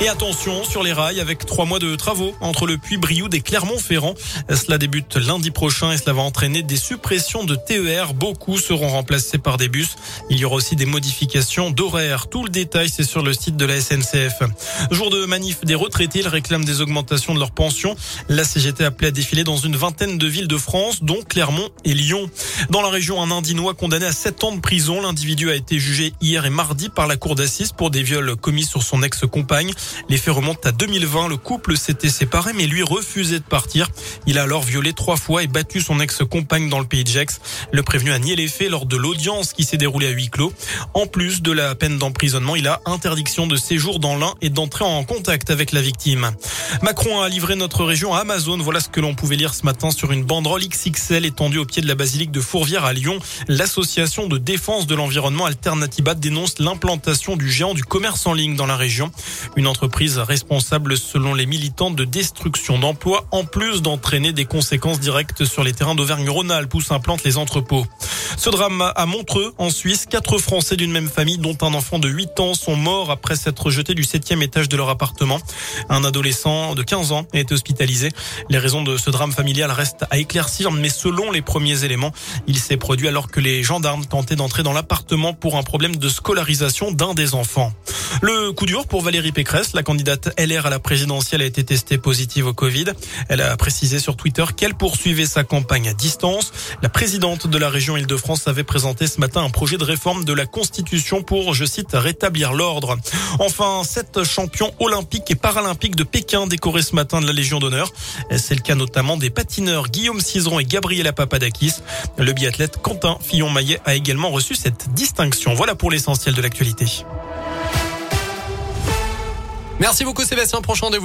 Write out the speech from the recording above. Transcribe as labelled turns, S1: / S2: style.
S1: Et attention sur les rails avec trois mois de travaux entre le Puy-Brioude et Clermont-Ferrand. Cela débute lundi prochain et cela va entraîner des suppressions de TER. Beaucoup seront remplacés par des bus. Il y aura aussi des modifications d'horaires. Tout le détail, c'est sur le site de la SNCF. Jour de manif des retraités, ils réclament des augmentations de leurs pensions. La CGT a appelé à défiler dans une vingtaine de villes de France, dont Clermont et Lyon. Dans la région, un Indinois condamné à 7 ans de prison. L'individu a été jugé hier et mardi par la cour d'assises pour des viols commis sur son ex-compagne. Les faits remontent à 2020. Le couple s'était séparé, mais lui refusait de partir. Il a alors violé trois fois et battu son ex-compagne dans le pays de Gex. Le prévenu a nié les faits lors de l'audience qui s'est déroulée à huis clos. En plus de la peine d'emprisonnement, il a interdiction de séjour dans l'un et d'entrer en contact avec la victime. Macron a livré notre région à Amazon. Voilà ce que l'on pouvait lire ce matin sur une banderole XXL étendue au pied de la basilique de Fourvière à Lyon. L'association de défense de l'environnement Alternatiba dénonce l'implantation du géant du commerce en ligne dans la région. Une entreprise responsable selon les militants de destruction d'emplois en plus d'entraîner des conséquences directes sur les terrains d'Auvergne-Rhône-Alpes où s'implantent les entrepôts. Ce drame à Montreux, en Suisse, quatre Français d'une même famille, dont un enfant de 8 ans, sont morts après s'être jetés du septième étage de leur appartement. Un adolescent de 15 ans été hospitalisé. Les raisons de ce drame familial restent à éclaircir, mais selon les premiers éléments, il s'est produit alors que les gendarmes tentaient d'entrer dans l'appartement pour un problème de scolarisation d'un des enfants. Le coup dur pour Valérie Pécresse, la candidate LR à la présidentielle a été testée positive au Covid. Elle a précisé sur Twitter qu'elle poursuivait sa campagne à distance. La présidente de la région Île-de-France avait présenté ce matin un projet de réforme de la Constitution pour, je cite, rétablir l'ordre. Enfin, sept champions olympiques et paralympiques de Pékin décorés ce matin de la Légion d'honneur. C'est le cas notamment des patineurs Guillaume Cizeron et Gabriela Papadakis. Le biathlète Quentin Fillon-Maillet a également reçu cette distinction. Voilà pour l'essentiel de l'actualité.
S2: Merci beaucoup Sébastien. Prochain rendez-vous.